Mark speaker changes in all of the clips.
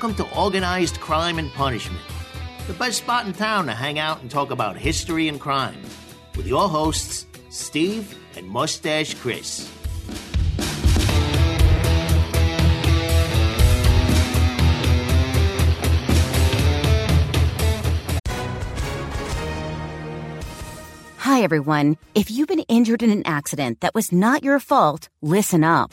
Speaker 1: Welcome to Organized Crime and Punishment, the best spot in town to hang out and talk about history and crime, with your hosts, Steve and Mustache Chris.
Speaker 2: Hi, everyone. If you've been injured in an accident that was not your fault, listen up.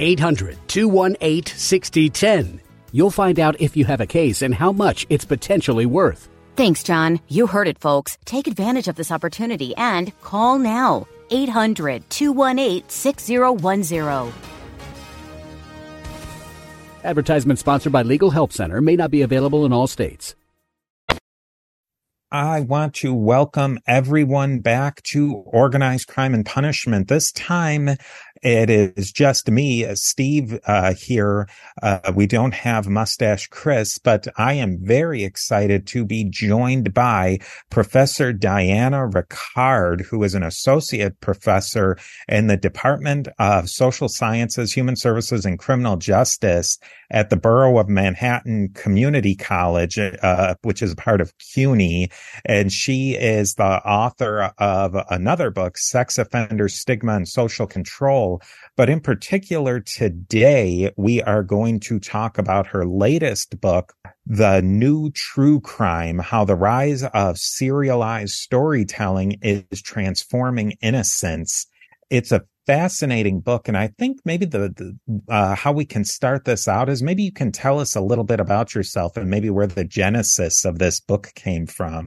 Speaker 3: 800 218 6010. You'll find out if you have a case and how much it's potentially worth.
Speaker 2: Thanks, John. You heard it, folks. Take advantage of this opportunity and call now. 800 218 6010.
Speaker 3: Advertisement sponsored by Legal Help Center may not be available in all states.
Speaker 4: I want to welcome everyone back to Organized Crime and Punishment. This time it is just me, uh, Steve, uh, here. Uh, we don't have Mustache Chris, but I am very excited to be joined by Professor Diana Rickard, who is an associate professor in the Department of Social Sciences, Human Services, and Criminal Justice at the Borough of Manhattan Community College, uh, which is part of CUNY. And she is the author of another book, Sex Offender Stigma and Social Control but in particular, today we are going to talk about her latest book, The New True Crime, how the rise of serialized storytelling is transforming innocence. It's a fascinating book. And I think maybe the, the uh, how we can start this out is maybe you can tell us a little bit about yourself and maybe where the genesis of this book came from.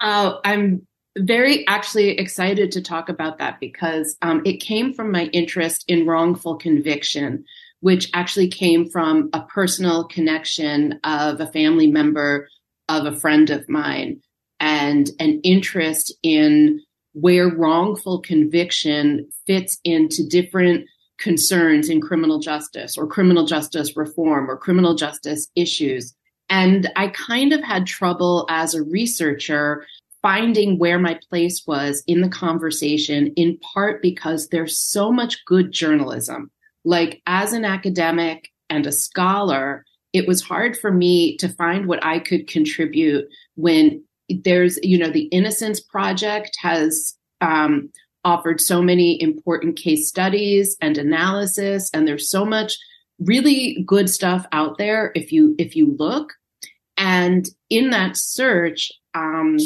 Speaker 5: Oh, I'm very actually excited to talk about that because um, it came from my interest in wrongful conviction, which actually came from a personal connection of a family member of a friend of mine and an interest in where wrongful conviction fits into different concerns in criminal justice or criminal justice reform or criminal justice issues. And I kind of had trouble as a researcher finding where my place was in the conversation, in part because there's so much good journalism. Like, as an academic and a scholar, it was hard for me to find what I could contribute when there's, you know, the Innocence Project has um, offered so many important case studies and analysis, and there's so much really good stuff out there if you if you look. And in that search, um,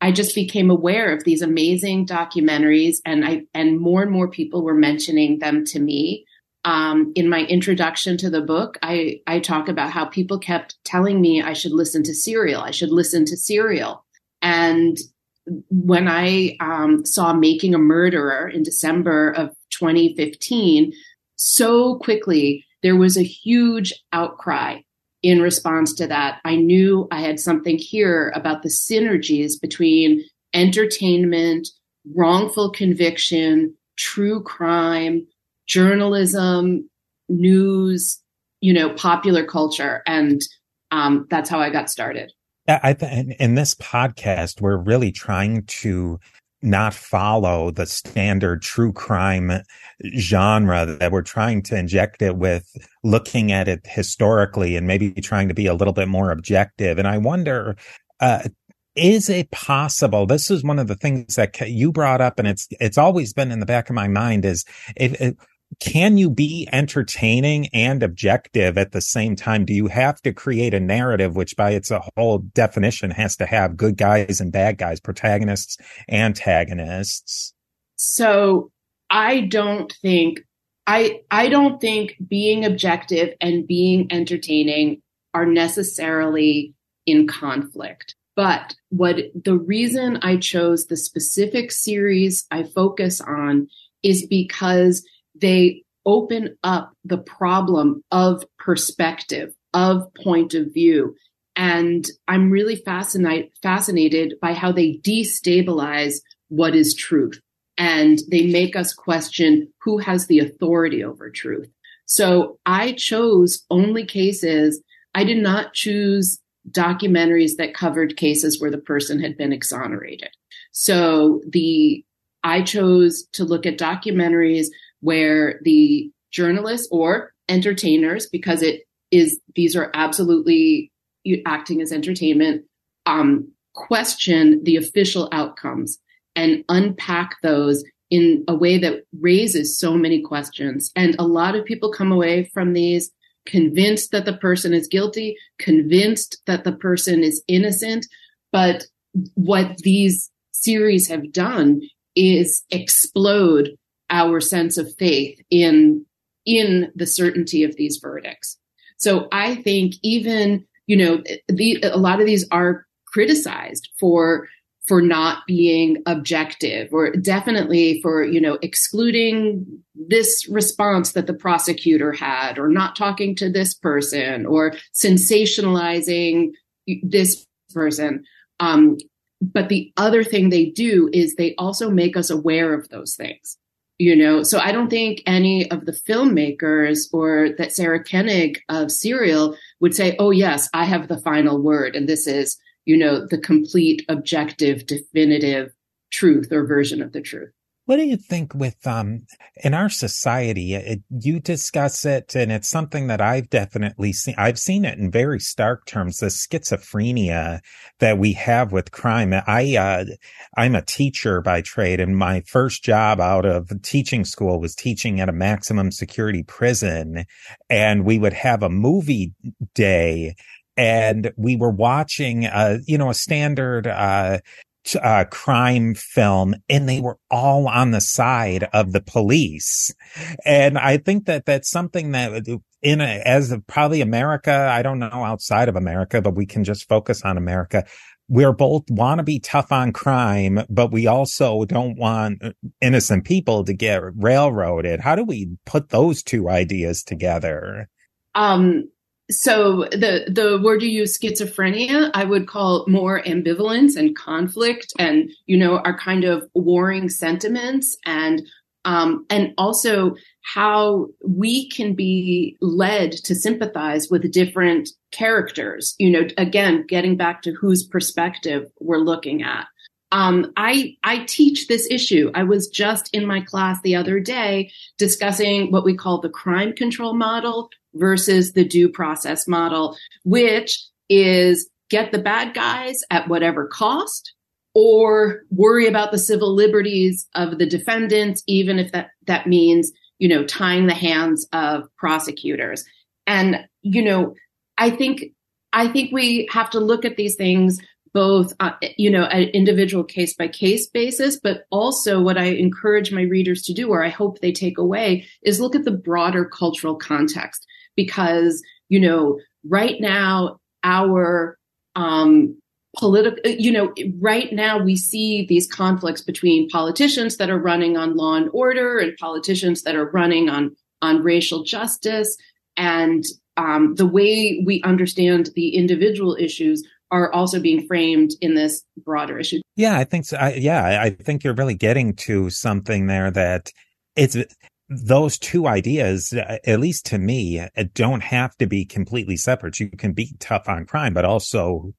Speaker 5: I just became aware of these amazing documentaries, and I and more and more people were mentioning them to me. Um, in my introduction to the book, I I talk about how people kept telling me I should listen to Serial, I should listen to Serial, and when I um, saw Making a Murderer in December of 2015, so quickly there was a huge outcry in response to that, I knew I had something here about the synergies between entertainment, wrongful conviction, true crime, journalism, news, you know, popular culture. And um, that's how I got started.
Speaker 4: I th- in this podcast, we're really trying to not follow the standard true crime genre that we're trying to inject it with looking at it historically and maybe trying to be a little bit more objective. And I wonder, uh, is it possible? This is one of the things that you brought up, and it's it's always been in the back of my mind. Is it, it can you be entertaining and objective at the same time? Do you have to create a narrative, which by its uh, whole definition has to have good guys and bad guys, protagonists, antagonists?
Speaker 5: So I don't think I I don't think being objective and being entertaining are necessarily in conflict. But what the reason I chose the specific series I focus on is because they open up the problem of perspective, of point of view. And I'm really fascinated, fascinated by how they destabilize what is truth. And they make us question who has the authority over truth. So I chose only cases. I did not choose documentaries that covered cases where the person had been exonerated. So the I chose to look at documentaries where the journalists or entertainers, because it is these are absolutely acting as entertainment, um, question the official outcomes and unpack those in a way that raises so many questions. And a lot of people come away from these convinced that the person is guilty, convinced that the person is innocent. But what these series have done is explode our sense of faith in in the certainty of these verdicts. So I think even you know the, a lot of these are criticized for for not being objective or definitely for you know excluding this response that the prosecutor had or not talking to this person or sensationalizing this person um, but the other thing they do is they also make us aware of those things you know so i don't think any of the filmmakers or that sarah koenig of serial would say oh yes i have the final word and this is you know, the complete, objective, definitive truth or version of the truth.
Speaker 4: What do you think with um in our society? It, you discuss it, and it's something that I've definitely seen. I've seen it in very stark terms. The schizophrenia that we have with crime. I uh, I'm a teacher by trade, and my first job out of teaching school was teaching at a maximum security prison, and we would have a movie day and we were watching, uh, you know, a standard, uh, uh, crime film and they were all on the side of the police. And I think that that's something that in a, as probably America, I don't know outside of America, but we can just focus on America. We're both want to be tough on crime, but we also don't want innocent people to get railroaded. How do we put those two ideas together?
Speaker 5: Um, so the the word you use schizophrenia i would call more ambivalence and conflict and you know our kind of warring sentiments and um, and also how we can be led to sympathize with different characters you know again getting back to whose perspective we're looking at um, I I teach this issue. I was just in my class the other day discussing what we call the crime control model versus the due process model, which is get the bad guys at whatever cost or worry about the civil liberties of the defendants, even if that, that means, you know, tying the hands of prosecutors. And, you know, I think, I think we have to look at these things both, uh, you know, an individual case by case basis, but also what I encourage my readers to do, or I hope they take away, is look at the broader cultural context. Because, you know, right now, our um, political, you know, right now we see these conflicts between politicians that are running on law and order and politicians that are running on on racial justice, and um, the way we understand the individual issues are also being framed in this broader issue.
Speaker 4: Yeah, I think so. I, yeah, I think you're really getting to something there that it's those two ideas, uh, at least to me, uh, don't have to be completely separate. You can be tough on crime, but also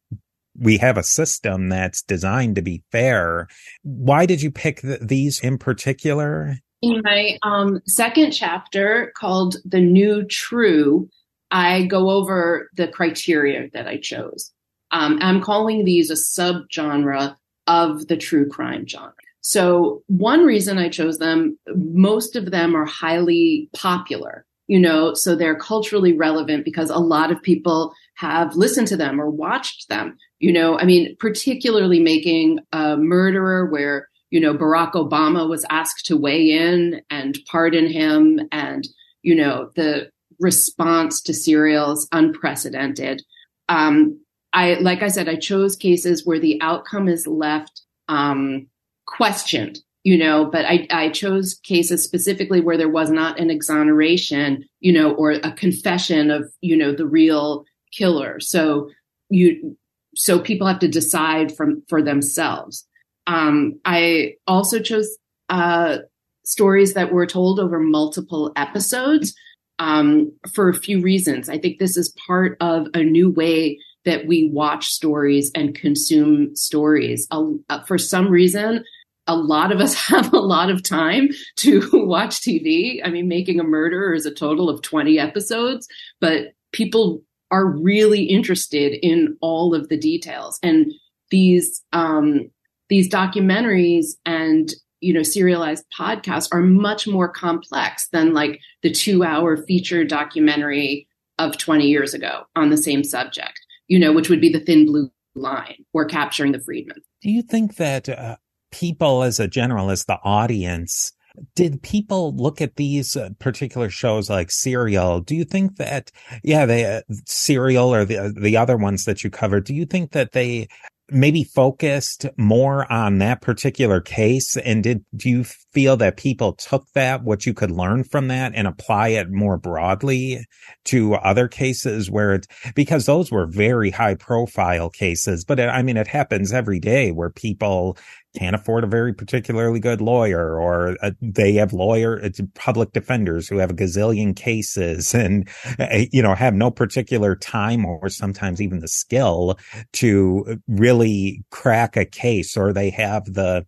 Speaker 4: we have a system that's designed to be fair. Why did you pick th- these in particular?
Speaker 5: In my um, second chapter called The New True, I go over the criteria that I chose. Um, I'm calling these a subgenre of the true crime genre. So one reason I chose them, most of them are highly popular, you know, so they're culturally relevant because a lot of people have listened to them or watched them, you know, I mean, particularly making a murderer where, you know, Barack Obama was asked to weigh in and pardon him and, you know, the response to serials unprecedented. Um, I, like I said, I chose cases where the outcome is left, um, questioned, you know, but I, I chose cases specifically where there was not an exoneration, you know, or a confession of, you know, the real killer. So you, so people have to decide from for themselves. Um, I also chose uh, stories that were told over multiple episodes um, for a few reasons. I think this is part of a new way that we watch stories and consume stories. Uh, for some reason, a lot of us have a lot of time to watch TV. I mean, Making a Murderer is a total of 20 episodes, but people are really interested in all of the details. And these um, these documentaries and you know serialized podcasts are much more complex than like the two hour feature documentary of 20 years ago on the same subject you know which would be the thin blue line or capturing the Friedmans
Speaker 4: do you think that uh, people as a general as the audience did people look at these uh, particular shows like Serial? Do you think that, yeah, they uh, Serial or the the other ones that you covered? Do you think that they maybe focused more on that particular case? And did do you feel that people took that what you could learn from that and apply it more broadly to other cases where it because those were very high profile cases but it, i mean it happens every day where people can't afford a very particularly good lawyer or uh, they have lawyer public defenders who have a gazillion cases and uh, you know have no particular time or sometimes even the skill to really crack a case or they have the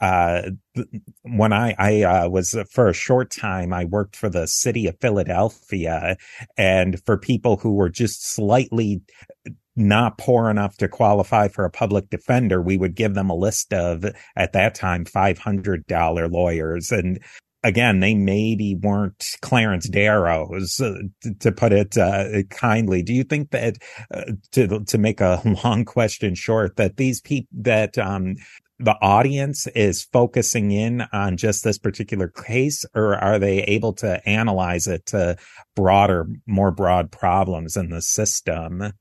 Speaker 4: uh when I I uh, was uh, for a short time I worked for the city of Philadelphia and for people who were just slightly not poor enough to qualify for a public defender, we would give them a list of, at that time, $500 lawyers. And again, they maybe weren't Clarence Darrows, uh, to put it uh, kindly. Do you think that, uh, to to make a long question short, that these people that um, the audience is focusing in on just this particular case, or are they able to analyze it to broader, more broad problems in the system?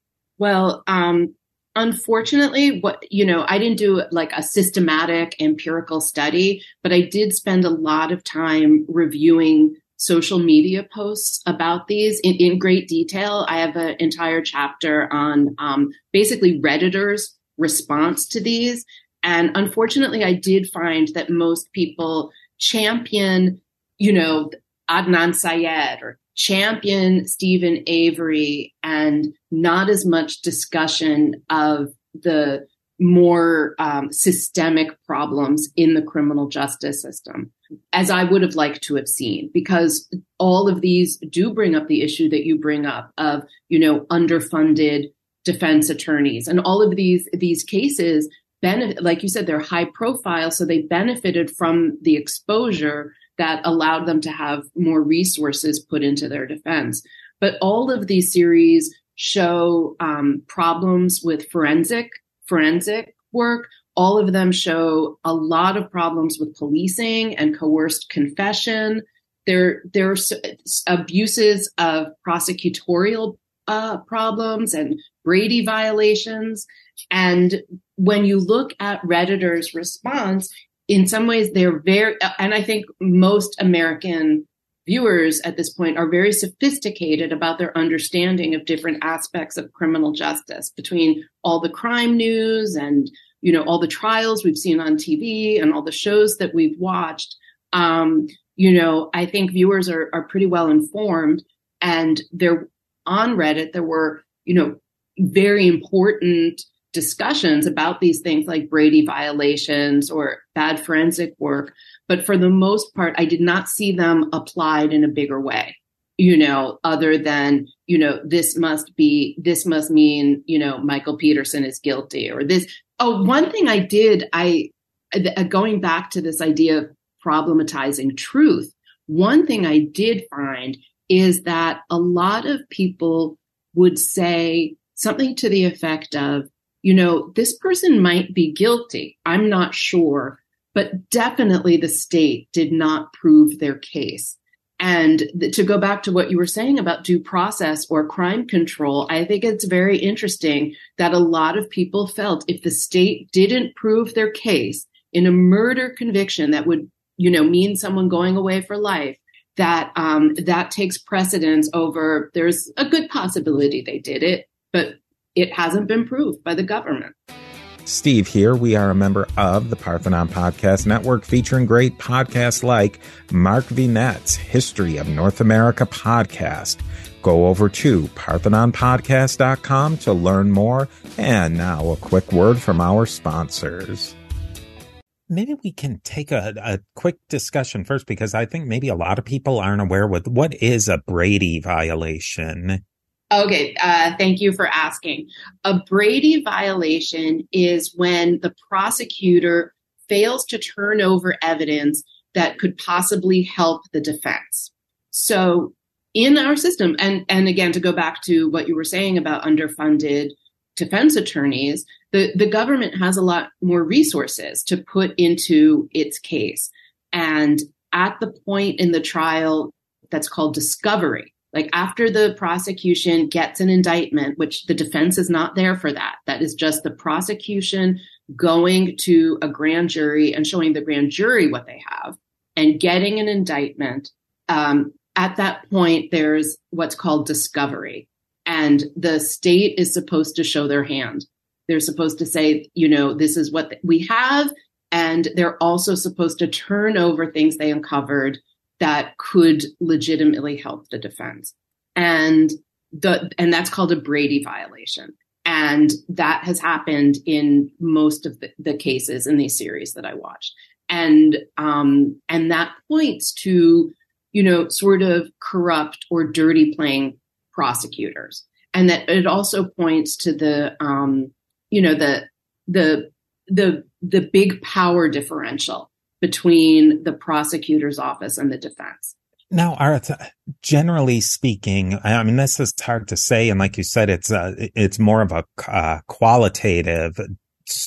Speaker 5: Well, um, unfortunately, what, you know, I didn't do like a systematic empirical study, but I did spend a lot of time reviewing social media posts about these in, in great detail. I have an entire chapter on um, basically Redditors' response to these. And unfortunately, I did find that most people champion, you know, Adnan Syed or champion Steven Avery and not as much discussion of the more um, systemic problems in the criminal justice system as I would have liked to have seen, because all of these do bring up the issue that you bring up of, you know, underfunded defense attorneys and all of these, these cases benefit, like you said, they're high profile. So they benefited from the exposure that allowed them to have more resources put into their defense. But all of these series show um, problems with forensic forensic work. All of them show a lot of problems with policing and coerced confession. There, there are abuses of prosecutorial uh, problems and Brady violations. And when you look at Redditor's response, in some ways they're very and i think most american viewers at this point are very sophisticated about their understanding of different aspects of criminal justice between all the crime news and you know all the trials we've seen on tv and all the shows that we've watched. Um, you know i think viewers are, are pretty well informed and they're on reddit there were you know very important discussions about these things like Brady violations or bad forensic work. But for the most part, I did not see them applied in a bigger way, you know, other than, you know, this must be, this must mean, you know, Michael Peterson is guilty or this. Oh, one thing I did, I, uh, going back to this idea of problematizing truth, one thing I did find is that a lot of people would say something to the effect of, you know, this person might be guilty. I'm not sure, but definitely the state did not prove their case. And to go back to what you were saying about due process or crime control, I think it's very interesting that a lot of people felt if the state didn't prove their case in a murder conviction that would, you know, mean someone going away for life, that um, that takes precedence over. There's a good possibility they did it, but it hasn't been proved by the government.
Speaker 4: Steve here. We are a member of the Parthenon Podcast Network featuring great podcasts like Mark Vinet's History of North America podcast. Go over to parthenonpodcast.com to learn more. And now a quick word from our sponsors. Maybe we can take a, a quick discussion first because I think maybe a lot of people aren't aware with what is a Brady violation.
Speaker 5: Okay, uh, thank you for asking. A Brady violation is when the prosecutor fails to turn over evidence that could possibly help the defense. So, in our system, and and again to go back to what you were saying about underfunded defense attorneys, the the government has a lot more resources to put into its case, and at the point in the trial that's called discovery like after the prosecution gets an indictment, which the defense is not there for that. That is just the prosecution going to a grand jury and showing the grand jury what they have and getting an indictment. Um, at that point, there's what's called discovery. And the state is supposed to show their hand. They're supposed to say, you know, this is what we have. And they're also supposed to turn over things they uncovered that could legitimately help the defense. And the and that's called a Brady violation. And that has happened in most of the, the cases in these series that I watched. And um, and that points to, you know, sort of corrupt or dirty playing prosecutors. And that it also points to the um, you know, the the the the big power differential between the prosecutor's office and the defense.
Speaker 4: Now, Artha, generally speaking, I mean, this is hard to say. And like you said, it's, uh, it's more of a uh, qualitative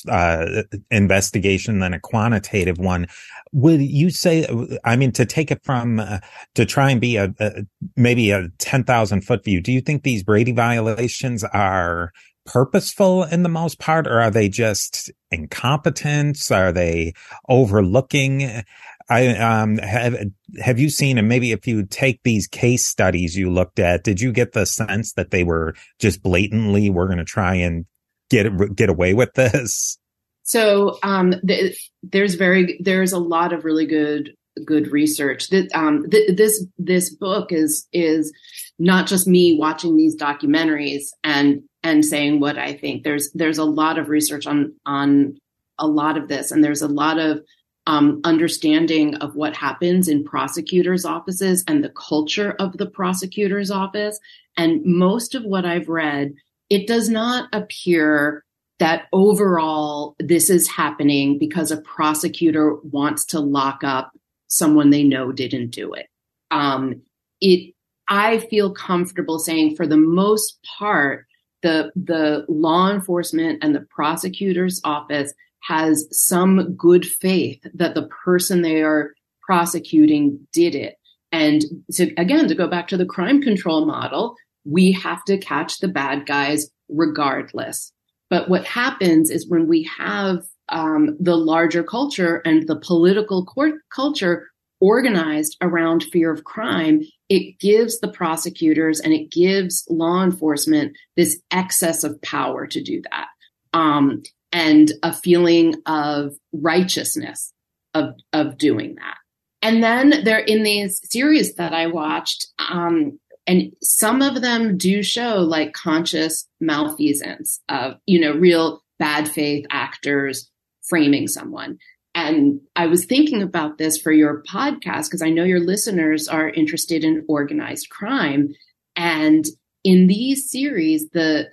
Speaker 4: uh, investigation than a quantitative one. Would you say, I mean, to take it from, uh, to try and be a, a maybe a 10,000 foot view, do you think these Brady violations are purposeful in the most part, or are they just incompetence? Are they overlooking? I um have have you seen and maybe if you take these case studies you looked at, did you get the sense that they were just blatantly we're going to try and get get away with this?
Speaker 5: So um, the, there's very there's a lot of really good good research. That um, th- this this book is is not just me watching these documentaries and and saying what I think. There's there's a lot of research on on a lot of this, and there's a lot of um, understanding of what happens in prosecutors' offices and the culture of the prosecutor's office. And most of what I've read, it does not appear that overall this is happening because a prosecutor wants to lock up someone they know didn't do it. Um, it I feel comfortable saying for the most part, the the law enforcement and the prosecutor's office has some good faith that the person they are prosecuting did it. And so again, to go back to the crime control model, we have to catch the bad guys regardless. But what happens is when we have um, the larger culture and the political court culture organized around fear of crime, it gives the prosecutors and it gives law enforcement this excess of power to do that. Um, and a feeling of righteousness of, of doing that. And then there in these series that I watched, um, and some of them do show like conscious malfeasance of, you know, real bad faith actors framing someone. And I was thinking about this for your podcast because I know your listeners are interested in organized crime. And in these series, the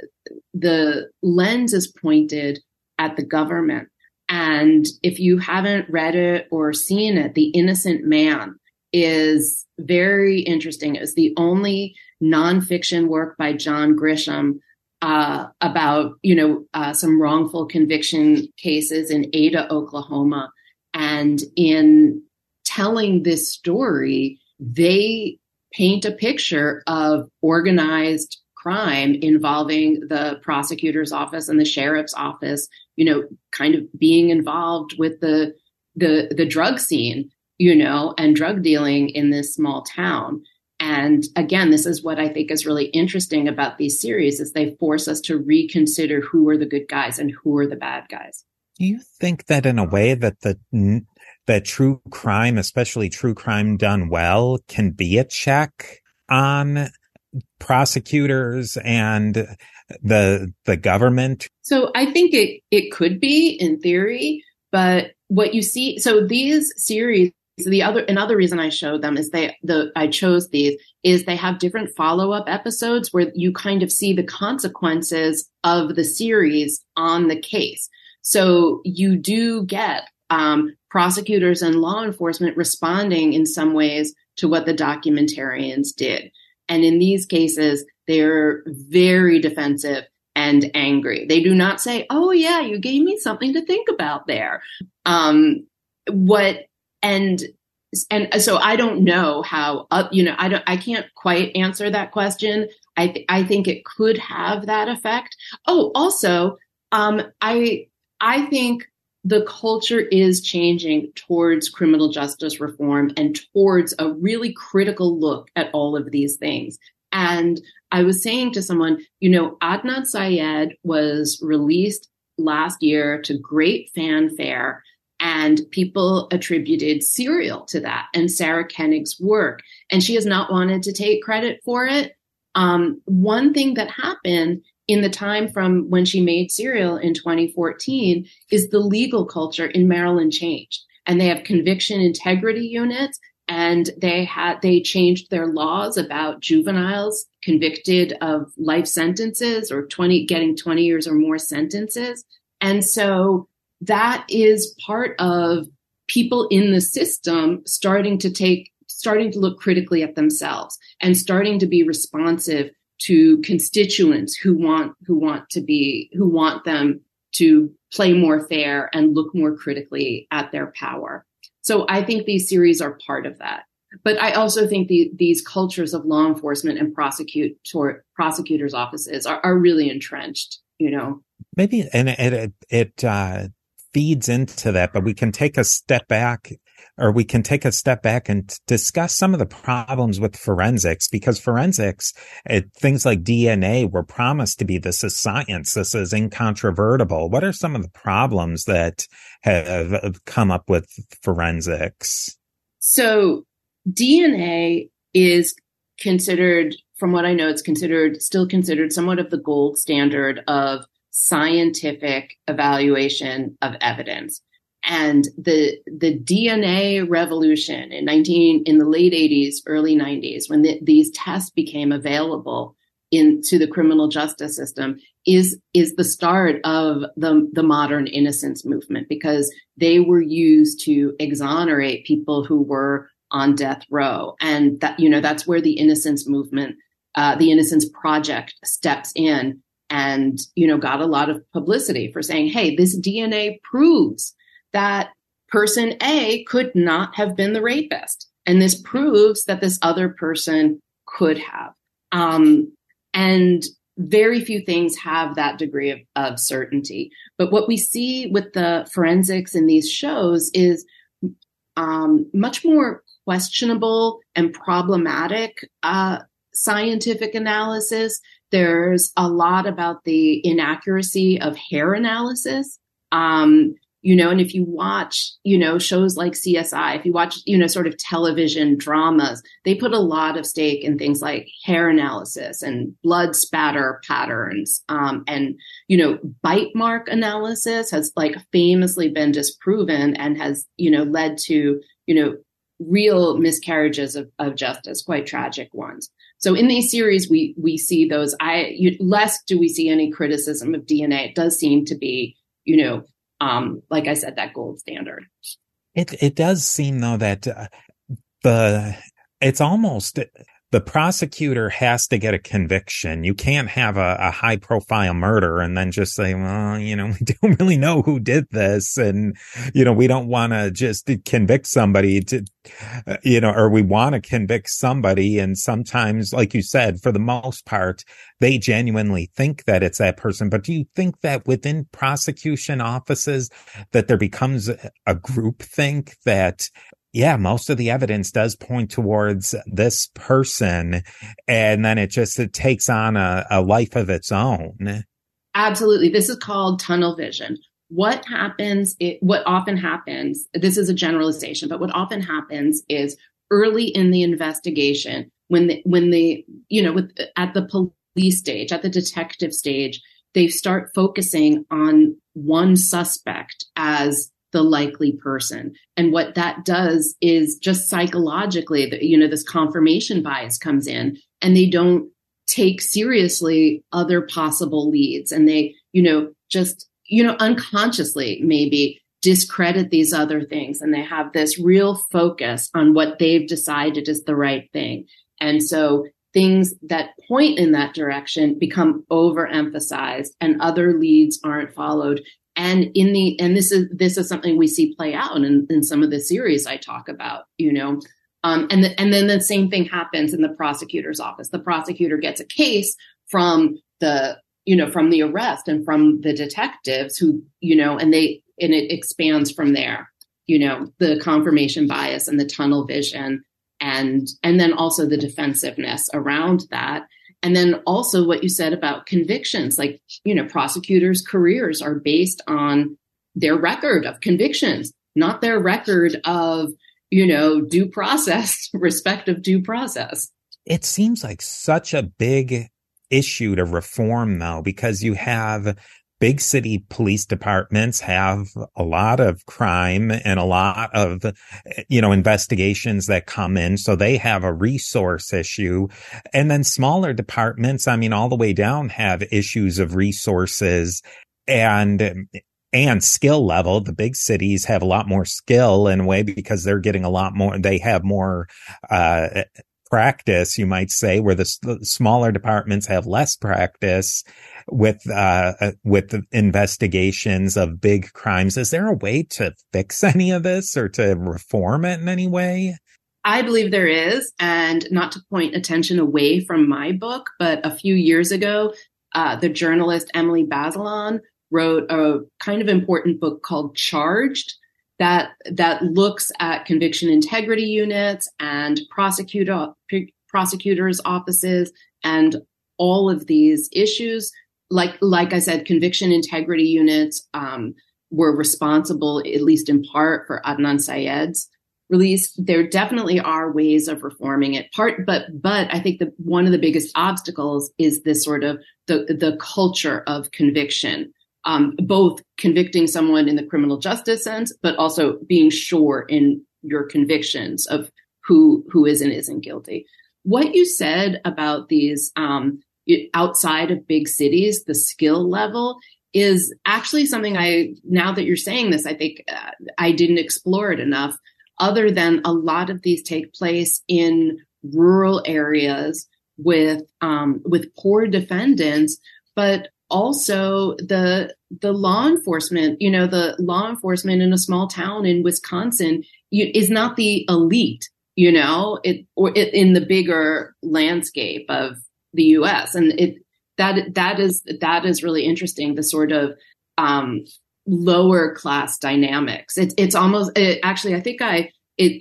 Speaker 5: the lens is pointed at the government. And if you haven't read it or seen it, The Innocent Man is very interesting. It's the only nonfiction work by John Grisham uh, about you know uh, some wrongful conviction cases in Ada, Oklahoma, and in telling this story, they paint a picture of organized crime involving the prosecutor's office and the sheriff's office you know kind of being involved with the the the drug scene you know and drug dealing in this small town And again, this is what I think is really interesting about these series is they force us to reconsider who are the good guys and who are the bad guys.
Speaker 4: Do you think that in a way that the that true crime, especially true crime done well, can be a check on prosecutors and the the government?
Speaker 5: So I think it it could be in theory, but what you see so these series the other another reason I showed them is they the I chose these is they have different follow-up episodes where you kind of see the consequences of the series on the case. So you do get um, prosecutors and law enforcement responding in some ways to what the documentarians did. And in these cases, they're very defensive and angry. They do not say, "Oh yeah, you gave me something to think about there." Um, what and and so I don't know how uh, you know I don't I can't quite answer that question. I th- I think it could have that effect. Oh, also, um, I I think the culture is changing towards criminal justice reform and towards a really critical look at all of these things. And I was saying to someone, you know, Adnan Syed was released last year to great fanfare and people attributed Serial to that and Sarah Koenig's work. And she has not wanted to take credit for it. Um, one thing that happened in the time from when she made Serial in 2014 is the legal culture in Maryland changed. And they have conviction integrity units and they had they changed their laws about juveniles convicted of life sentences or 20 getting 20 years or more sentences. And so that is part of people in the system starting to take starting to look critically at themselves and starting to be responsive to constituents who want who want to be who want them to play more fair and look more critically at their power. So I think these series are part of that. But I also think the, these cultures of law enforcement and prosecutor prosecutors' offices are, are really entrenched. You know,
Speaker 4: maybe and it it, it uh, feeds into that, but we can take a step back or we can take a step back and discuss some of the problems with forensics because forensics, it, things like DNA were promised to be this is science. This is incontrovertible. What are some of the problems that have come up with forensics?
Speaker 5: So DNA is considered, from what I know, it's considered, still considered somewhat of the gold standard of scientific evaluation of evidence. And the the DNA revolution in 19 in the late 80s, early 90s, when the, these tests became available into the criminal justice system, is is the start of the the modern innocence movement because they were used to exonerate people who were on death row, and that you know that's where the innocence movement, uh, the Innocence Project, steps in and you know got a lot of publicity for saying hey this dna proves that person a could not have been the rapist. And this proves that this other person could have. Um, and very few things have that degree of, of certainty. But what we see with the forensics in these shows is um, much more questionable and problematic uh, scientific analysis there's a lot about the inaccuracy of hair analysis. Um, you know, and if you watch, you know, shows like CSI, if you watch, you know, sort of television dramas, they put a lot of stake in things like hair analysis and blood spatter patterns. Um, and, you know, bite mark analysis has like famously been disproven and has, you know, led to, you know, real miscarriages of, of justice, quite tragic ones. So in these series, we we see those. I you, less do we see any criticism of DNA. It does seem to be, you know, um, like I said, that gold standard.
Speaker 4: It it does seem though that uh, the it's almost the prosecutor has to get a conviction. You can't have a, a, high profile murder and then just say, well, you know, we don't really know who did this. And, you know, we don't want to just convict somebody to, uh, you know, or we want to convict somebody. And sometimes, like you said, for the most part, they genuinely think that it's that person. But do you think that within prosecution offices that there becomes a group think that yeah, most of the evidence does point towards this person. And then it just, it takes on a, a life of its own.
Speaker 5: Absolutely. This is called tunnel vision. What happens, it, what often happens, this is a generalization, but what often happens is early in the investigation, when the, when the, you know, with, at the police stage, at the detective stage, they start focusing on one suspect as the likely person. And what that does is just psychologically, you know, this confirmation bias comes in and they don't take seriously other possible leads. And they, you know, just, you know, unconsciously maybe discredit these other things. And they have this real focus on what they've decided is the right thing. And so things that point in that direction become overemphasized and other leads aren't followed and in the and this is this is something we see play out in, in some of the series i talk about you know? Um, and the, and then the same thing happens in the prosecutor's office. The prosecutor gets a case from the you know from the arrest and from the detectives who you know and they and it expands from there you know the confirmation bias and the tunnel vision and and then also the defensiveness around that and then also what you said about convictions, like, you know, prosecutors' careers are based on their record of convictions, not their record of, you know, due process, respect of due process.
Speaker 4: It seems like such a big issue to reform though, because you have big city police departments have a lot of crime and a lot of, you know, investigations that come in. So they have a resource issue. And then smaller departments, I mean, all the way down have issues of resources and and skill level. The big cities have a lot more skill in a way because they're getting a lot more, they have more, uh, practice, you might say, where the, the smaller departments have less practice with uh, uh with investigations of big crimes. Is there a way to fix any of this or to reform it in any way?
Speaker 5: I believe there is, and not to point attention away from my book, but a few years ago, uh, the journalist Emily Bazelon wrote a kind of important book called Charged that that looks at conviction integrity units and prosecutor prosecutors offices and all of these issues like like I said, conviction integrity units um, were responsible, at least in part, for Adnan Syed's release. There definitely are ways of reforming it. Part, but but I think that one of the biggest obstacles is this sort of the the culture of conviction. Um, both convicting someone in the criminal justice sense, but also being sure in your convictions of who who is and isn't guilty. What you said about these um, outside of big cities, the skill level is actually something I, now that you're saying this, I think uh, I didn't explore it enough, other than a lot of these take place in rural areas with, um, with poor defendants, but also the, the law enforcement, you know, the law enforcement in a small town in Wisconsin you, is not the elite, you know, it, or it, in the bigger landscape of, the U.S. and it that that is that is really interesting. The sort of um, lower class dynamics. It's it's almost it, actually. I think I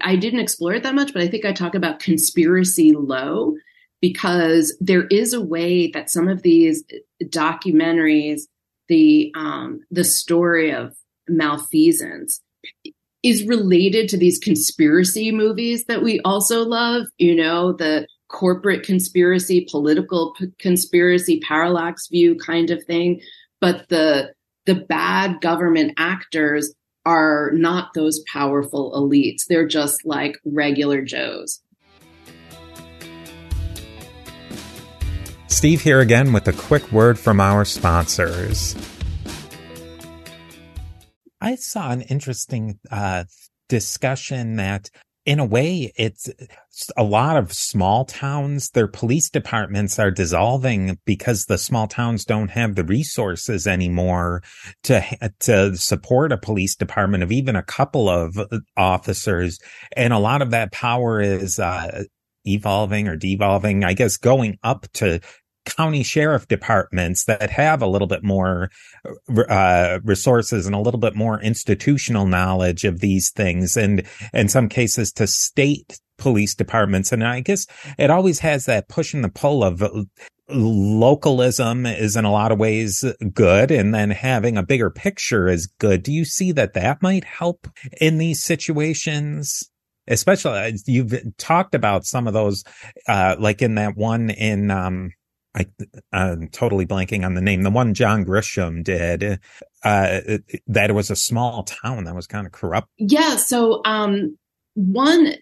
Speaker 5: I didn't explore it that much, but I think I talk about conspiracy low because there is a way that some of these documentaries, the um, the story of malfeasance is related to these conspiracy movies that we also love. You know, the corporate conspiracy, political p- conspiracy, parallax view kind of thing. But the the bad government actors are not those powerful elites. They're just like regular Joes.
Speaker 4: Steve here again with a quick word from our sponsors. I saw an interesting uh, discussion that in a way, it's a lot of small towns. Their police departments are dissolving because the small towns don't have the resources anymore to, to support a police department of even a couple of officers. And a lot of that power is, uh, evolving or devolving, I guess, going up to county sheriff departments that have a little bit more uh, resources and a little bit more institutional knowledge of these things and in some cases to state police departments. And i guess it always has that push and the pull of localism is in a lot of ways good and then having a bigger picture is good. Do you see that that might help in these situations? Especially uh, you've talked about some of those uh like in that one in um I, I'm totally blanking on the name. The one John Grisham did, uh, that was a small town that was kind of corrupt.
Speaker 5: Yeah. So, um, one,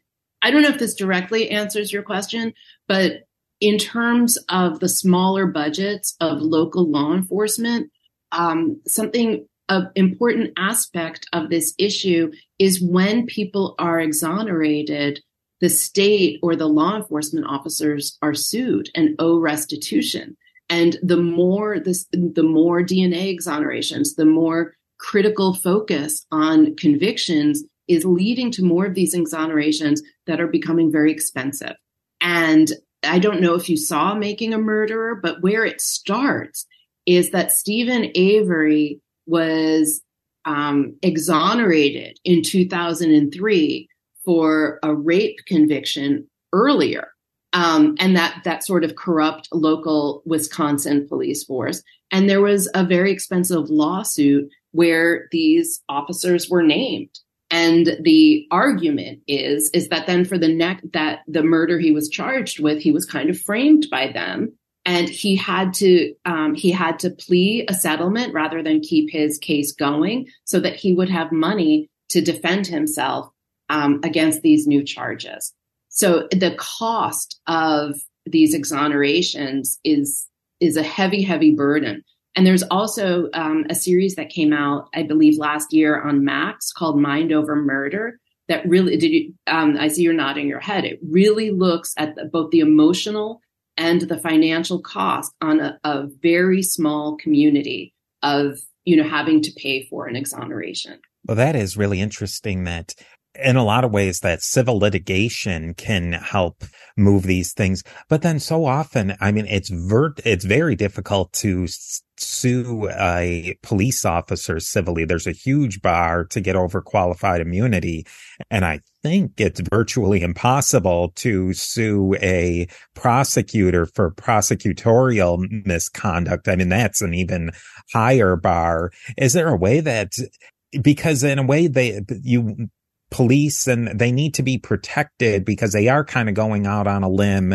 Speaker 5: I don't know if this directly answers your question, but in terms of the smaller budgets of local law enforcement, um, something an important aspect of this issue is when people are exonerated, the state or the law enforcement officers are sued and owe restitution. And the more this, the more DNA exonerations, the more critical focus on convictions is leading to more of these exonerations that are becoming very expensive. And I don't know if you saw Making a Murderer, but where it starts is that Steven Avery was um, exonerated in 2003 for a rape conviction earlier. Um, and that that sort of corrupt local Wisconsin police force. And there was a very expensive lawsuit where these officers were named. And the argument is is that then for the next that the murder he was charged with, he was kind of framed by them, and he had to um, he had to plea a settlement rather than keep his case going, so that he would have money to defend himself um, against these new charges. So the cost of these exonerations is is a heavy, heavy burden. And there's also um, a series that came out, I believe, last year on Max called Mind Over Murder. That really did. You, um, I see you're nodding your head. It really looks at the, both the emotional and the financial cost on a, a very small community of you know having to pay for an exoneration.
Speaker 4: Well, that is really interesting. That in a lot of ways that civil litigation can help move these things. But then so often, I mean, it's vert, it's very difficult to sue a police officer civilly. There's a huge bar to get over qualified immunity. And I think it's virtually impossible to sue a prosecutor for prosecutorial misconduct. I mean, that's an even higher bar. Is there a way that because in a way they you police and they need to be protected because they are kind of going out on a limb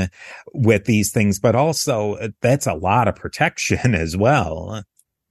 Speaker 4: with these things, but also uh, that's a lot of protection as well.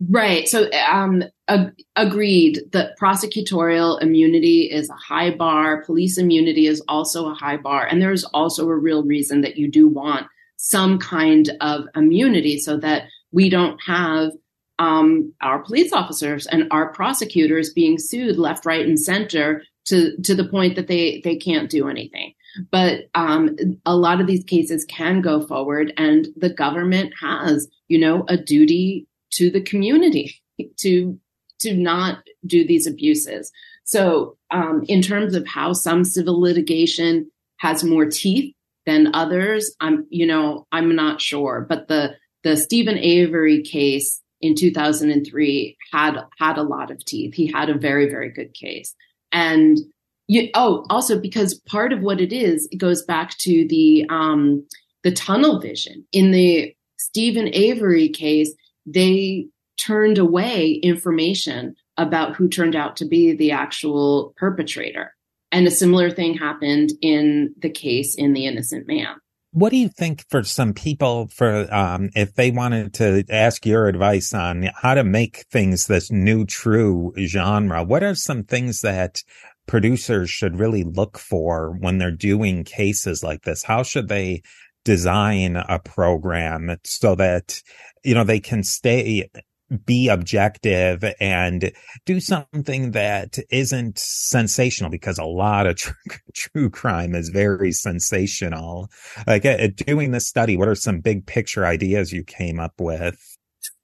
Speaker 5: Right. So, um, ag- agreed that prosecutorial immunity is a high bar. Police immunity is also a high bar. And there's also a real reason that you do want some kind of immunity so that we don't have um, our police officers and our prosecutors being sued left, right, and center to to the point that they they can't do anything. But um, a lot of these cases can go forward, and the government has, you know, a duty to the community to to not do these abuses. So, um, in terms of how some civil litigation has more teeth than others, I'm you know I'm not sure. But the the Steven Avery case in 2003 had had a lot of teeth. He had a very very good case. And you, oh, also because part of what it is, it goes back to the um, the tunnel vision. In the Steven Avery case, they turned away information about who turned out to be the actual perpetrator. And a similar thing happened in the case in The Innocent Man.
Speaker 4: What do you think for some people for um, if they wanted to ask your advice on how to make things this new true genre? What are some things that producers should really look for when they're doing cases like this? How should they design a program so that you know they can stay be objective and do something that isn't sensational because a lot of true, true crime is very sensational. Like uh, doing this study, what are some big picture ideas you came up with?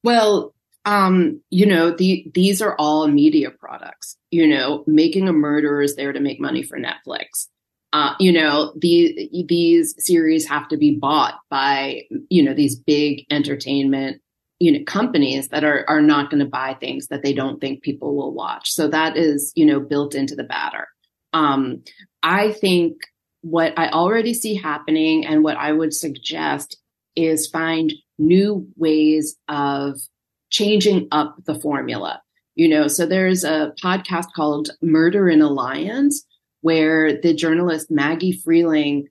Speaker 5: Well, um, you know, the, these are all media products. You know, making a murderer is there to make money for Netflix. uh, you know, the, these series have to be bought by, you know, these big entertainment, you know, companies that are, are not going to buy things that they don't think people will watch. So that is, you know, built into the batter. Um, I think what I already see happening and what I would suggest is find new ways of changing up the formula. You know, so there's a podcast called Murder in Alliance where the journalist Maggie Freleng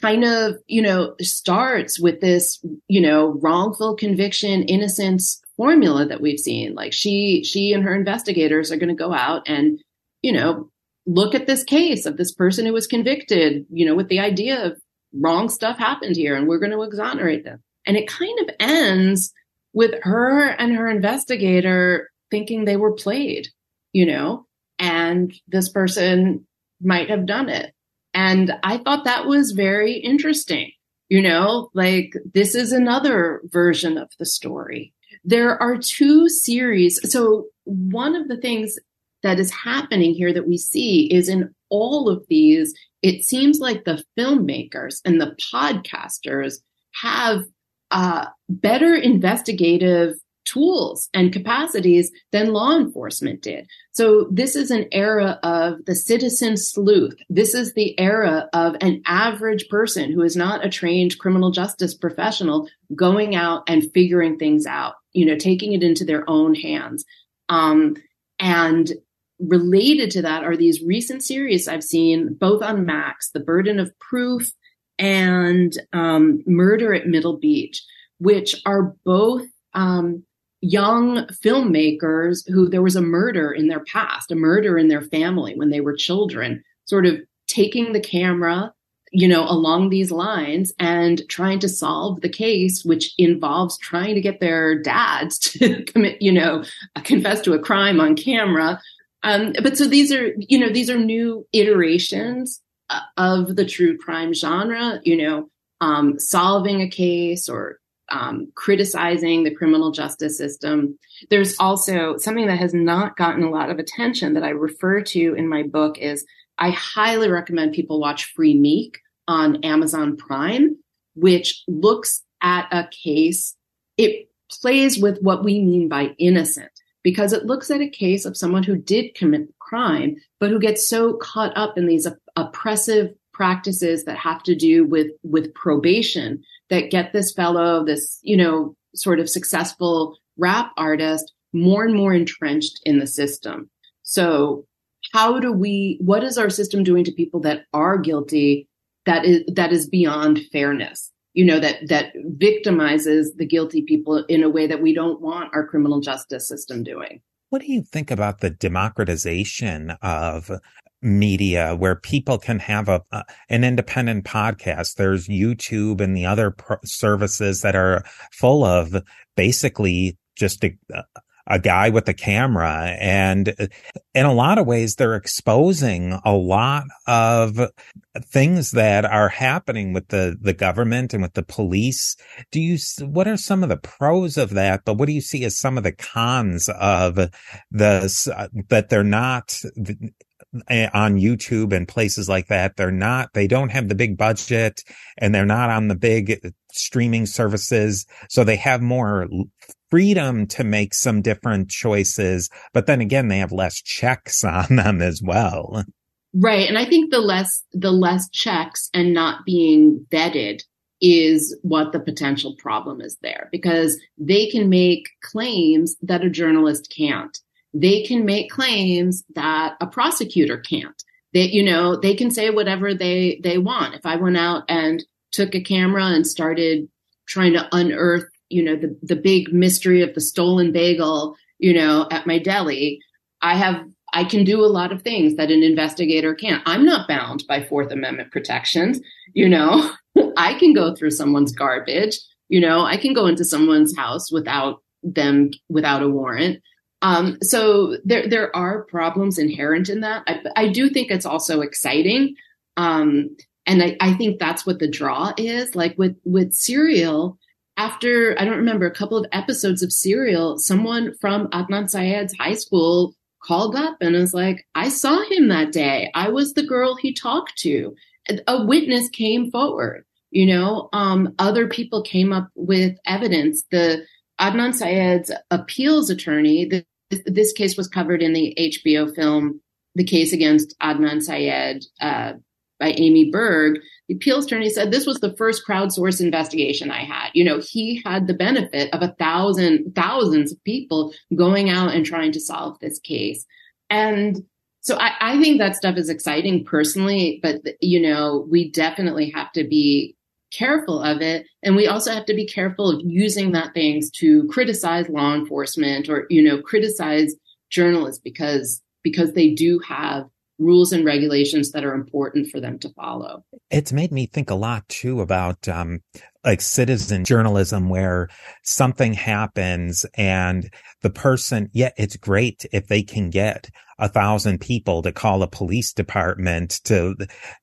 Speaker 5: kind of, you know, starts with this, you know, wrongful conviction, innocence formula that we've seen. Like she, she and her investigators are going to go out and, you know, look at this case of this person who was convicted, you know, with the idea of wrong stuff happened here and we're going to exonerate them. And it kind of ends with her and her investigator thinking they were played, you know, and this person might have done it. And I thought that was very interesting. You know, like this is another version of the story. There are two series. So one of the things that is happening here that we see is in all of these, it seems like the filmmakers and the podcasters have uh, better investigative tools and capacities than law enforcement did. So this is an era of the citizen sleuth. This is the era of an average person who is not a trained criminal justice professional going out and figuring things out, you know, taking it into their own hands. Um, and related to that are these recent series I've seen both on Max, The Burden of Proof and um, Murder at Middle Beach, which are both um, young filmmakers who there was a murder in their past, a murder in their family when they were children, sort of taking the camera, you know, along these lines and trying to solve the case, which involves trying to get their dads to commit, you know, confess to a crime on camera. Um, but so these are, you know, these are new iterations uh, of the true crime genre, you know, um, solving a case or um, criticizing the criminal justice system. There's also something that has not gotten a lot of attention that I refer to in my book is I highly recommend people watch Free Meek on Amazon Prime, which looks at a case. It plays with what we mean by innocent because it looks at a case of someone who did commit crime, but who gets so caught up in these oppressive practices that have to do with, with probation that get this fellow, this, you know, sort of successful rap artist more and more entrenched in the system. So how do we, what is our system doing to people that are guilty that is, that is beyond fairness? You know, that, that victimizes the guilty people in a way that we don't want our criminal justice system doing.
Speaker 4: What do you think about the democratization of media where people can have a, an independent podcast. There's YouTube and the other pro- services that are full of basically just a, a guy with a camera. And in a lot of ways, they're exposing a lot of things that are happening with the, the government and with the police. Do you, what are some of the pros of that? But what do you see as some of the cons of the, uh, that they're not, Eh, on YouTube and places like that. They're not, they don't have the big budget and they're not on the big eh, streaming services. So they have more freedom to make some different choices. But then again, they have less checks on them as well.
Speaker 5: Right. And I think the less, the less checks and not being vetted is what the potential problem is there because they can make claims that a journalist can't they can make claims that a prosecutor can't. That you know, they can say whatever they, they want. If I went out and took a camera and started trying to unearth, you know, the, the big mystery of the stolen bagel, you know, at my deli, I have, I can do a lot of things that an investigator can't. I'm not bound by Fourth Amendment protections. You know, I can go through someone's garbage. You know, I can go into someone's house without them, without a warrant. Um, so there there are problems inherent in that. I, I do think it's also exciting, um, and I, I think that's what the draw is. Like with with Serial, after I don't remember a couple of episodes of Serial, someone from Adnan Syed's high school called up and was like, "I saw him that day. I was the girl he talked to." a witness came forward. You know, um, other people came up with evidence. The Adnan Syed's appeals attorney, this, case was covered in the HBO film, The Case Against Adnan Syed uh, by Amy Berg. The appeals attorney said this was the first crowdsourced investigation I had. You know, he had the benefit of a thousand, thousands of people going out and trying to solve this case. And so I, I think that stuff is exciting personally, but you know, we definitely have to be careful of it. And we also have to be careful of using that things to criticize law enforcement or, you know, criticize journalists because, because they do have rules and regulations that are important for them to follow.
Speaker 4: It's made me think a lot too about um, like citizen journalism where something happens and the person, yeah, it's great if they can get a thousand people to call a police department to,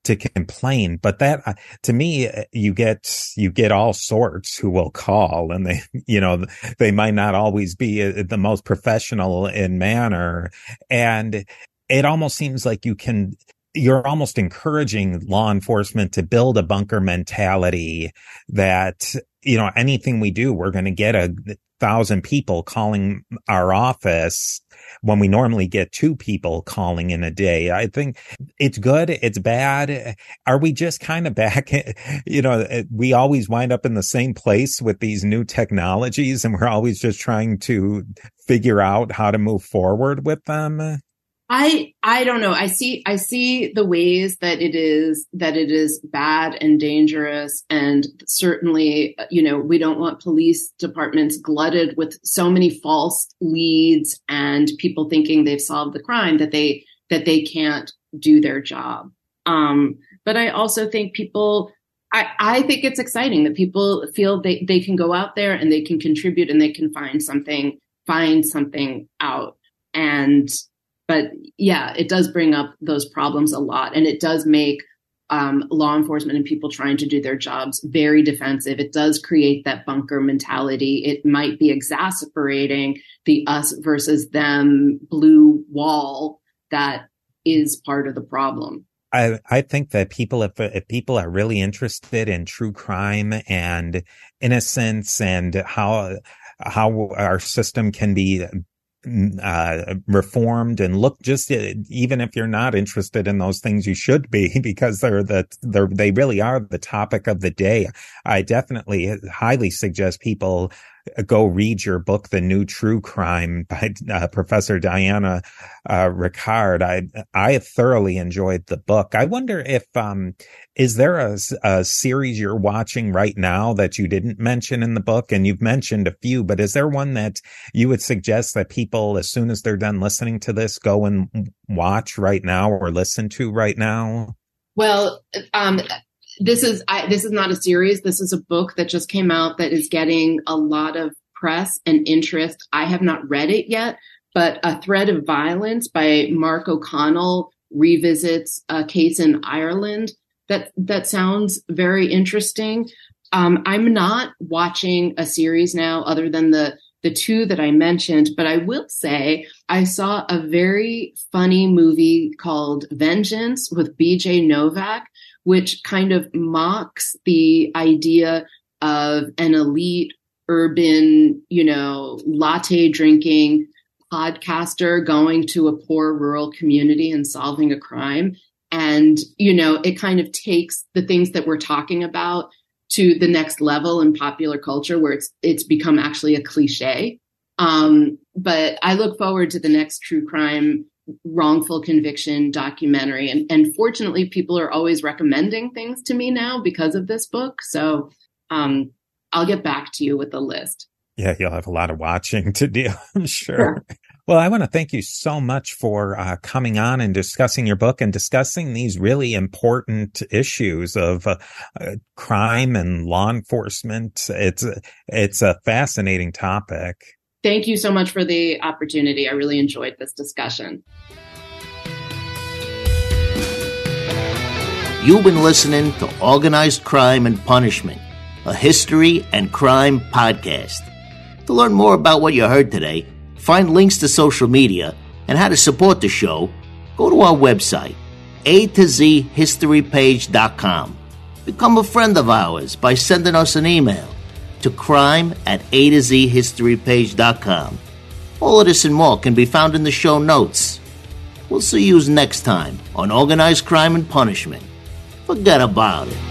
Speaker 4: to complain. But that, uh, to me, you get, you get all sorts who will call and they, you know, they might not always be uh, the most professional in manner. And it almost seems like you can you're almost encouraging law enforcement to build a bunker mentality that you know anything we do we're going to get a thousand people calling our office when we normally get two people calling in a day. I think it's good. It's bad. Are we just kind of back? You know, eh, we always wind up in the same place with these new technologies and we're always just trying to figure out how to move forward with them.
Speaker 5: I I don't know. I see I see the ways that it is that it is bad and dangerous and certainly you know we don't want police departments glutted with so many false leads and people thinking they've solved the crime that they that they can't do their job. Um, but I also think people I, I think it's exciting that people feel they, they can go out there and they can contribute and they can find something find something out and but yeah, it does bring up those problems a lot, and it does make um, law enforcement and people trying to do their jobs very defensive. It does create that bunker mentality. It might be exacerbating the us versus them blue wall that is part of the problem.
Speaker 4: I, I think that people, if, if people are really interested in true crime and innocence and how, how our system can be uh, reformed and look just uh, even if you're not interested in those things you should be because they're the they're they really are the topic of the day. I definitely highly suggest people go read your book, The New True Crime by uh, Professor Diana uh, Rickard. I, I thoroughly enjoyed the book. I wonder if, um, is there a, a, series you're watching right now that you didn't mention in the book? And you've mentioned a few, but is there one that you would suggest that people, as soon as they're done listening to this, go and watch right now or listen to right now?
Speaker 5: Well, um, this is I, this is not a series. This is a book that just came out that is getting a lot of press and interest. I have not read it yet, but A Thread of Violence by Mark O'Connell revisits a case in Ireland. That that sounds very interesting. Um, I'm not watching a series now, other than the the two that I mentioned, but I will say I saw a very funny movie called Vengeance with BJ Novak which kind of mocks the idea of an elite urban, you know, latte drinking podcaster going to a poor rural community and solving a crime. And, you know, it kind of takes the things that we're talking about to the next level in popular culture where it's it's become actually a cliche. Um, but I look forward to the next true crime wrongful conviction documentary. And, and fortunately, people are always recommending things to me now because of this book. So um, I'll get back to you with the list.
Speaker 4: Yeah, you'll have a lot of watching to do, I'm sure. Yeah. Well, I want to thank you so much for uh, coming on and discussing your book and discussing these really important issues of uh, uh, crime and law enforcement. It's it's a fascinating topic.
Speaker 5: Thank you so much for the opportunity. I really enjoyed this discussion.
Speaker 1: You've been listening to Organized Crime and Punishment, a history and crime podcast. To learn more about what you heard today, find links to social media, and how to support the show, go to our website, A to Z historypage.com. Become a friend of ours by sending us an email to crime at A to Z History historypage.com. All of this and more can be found in the show notes. We'll see you next time on Organized Crime and Punishment. Forget about it.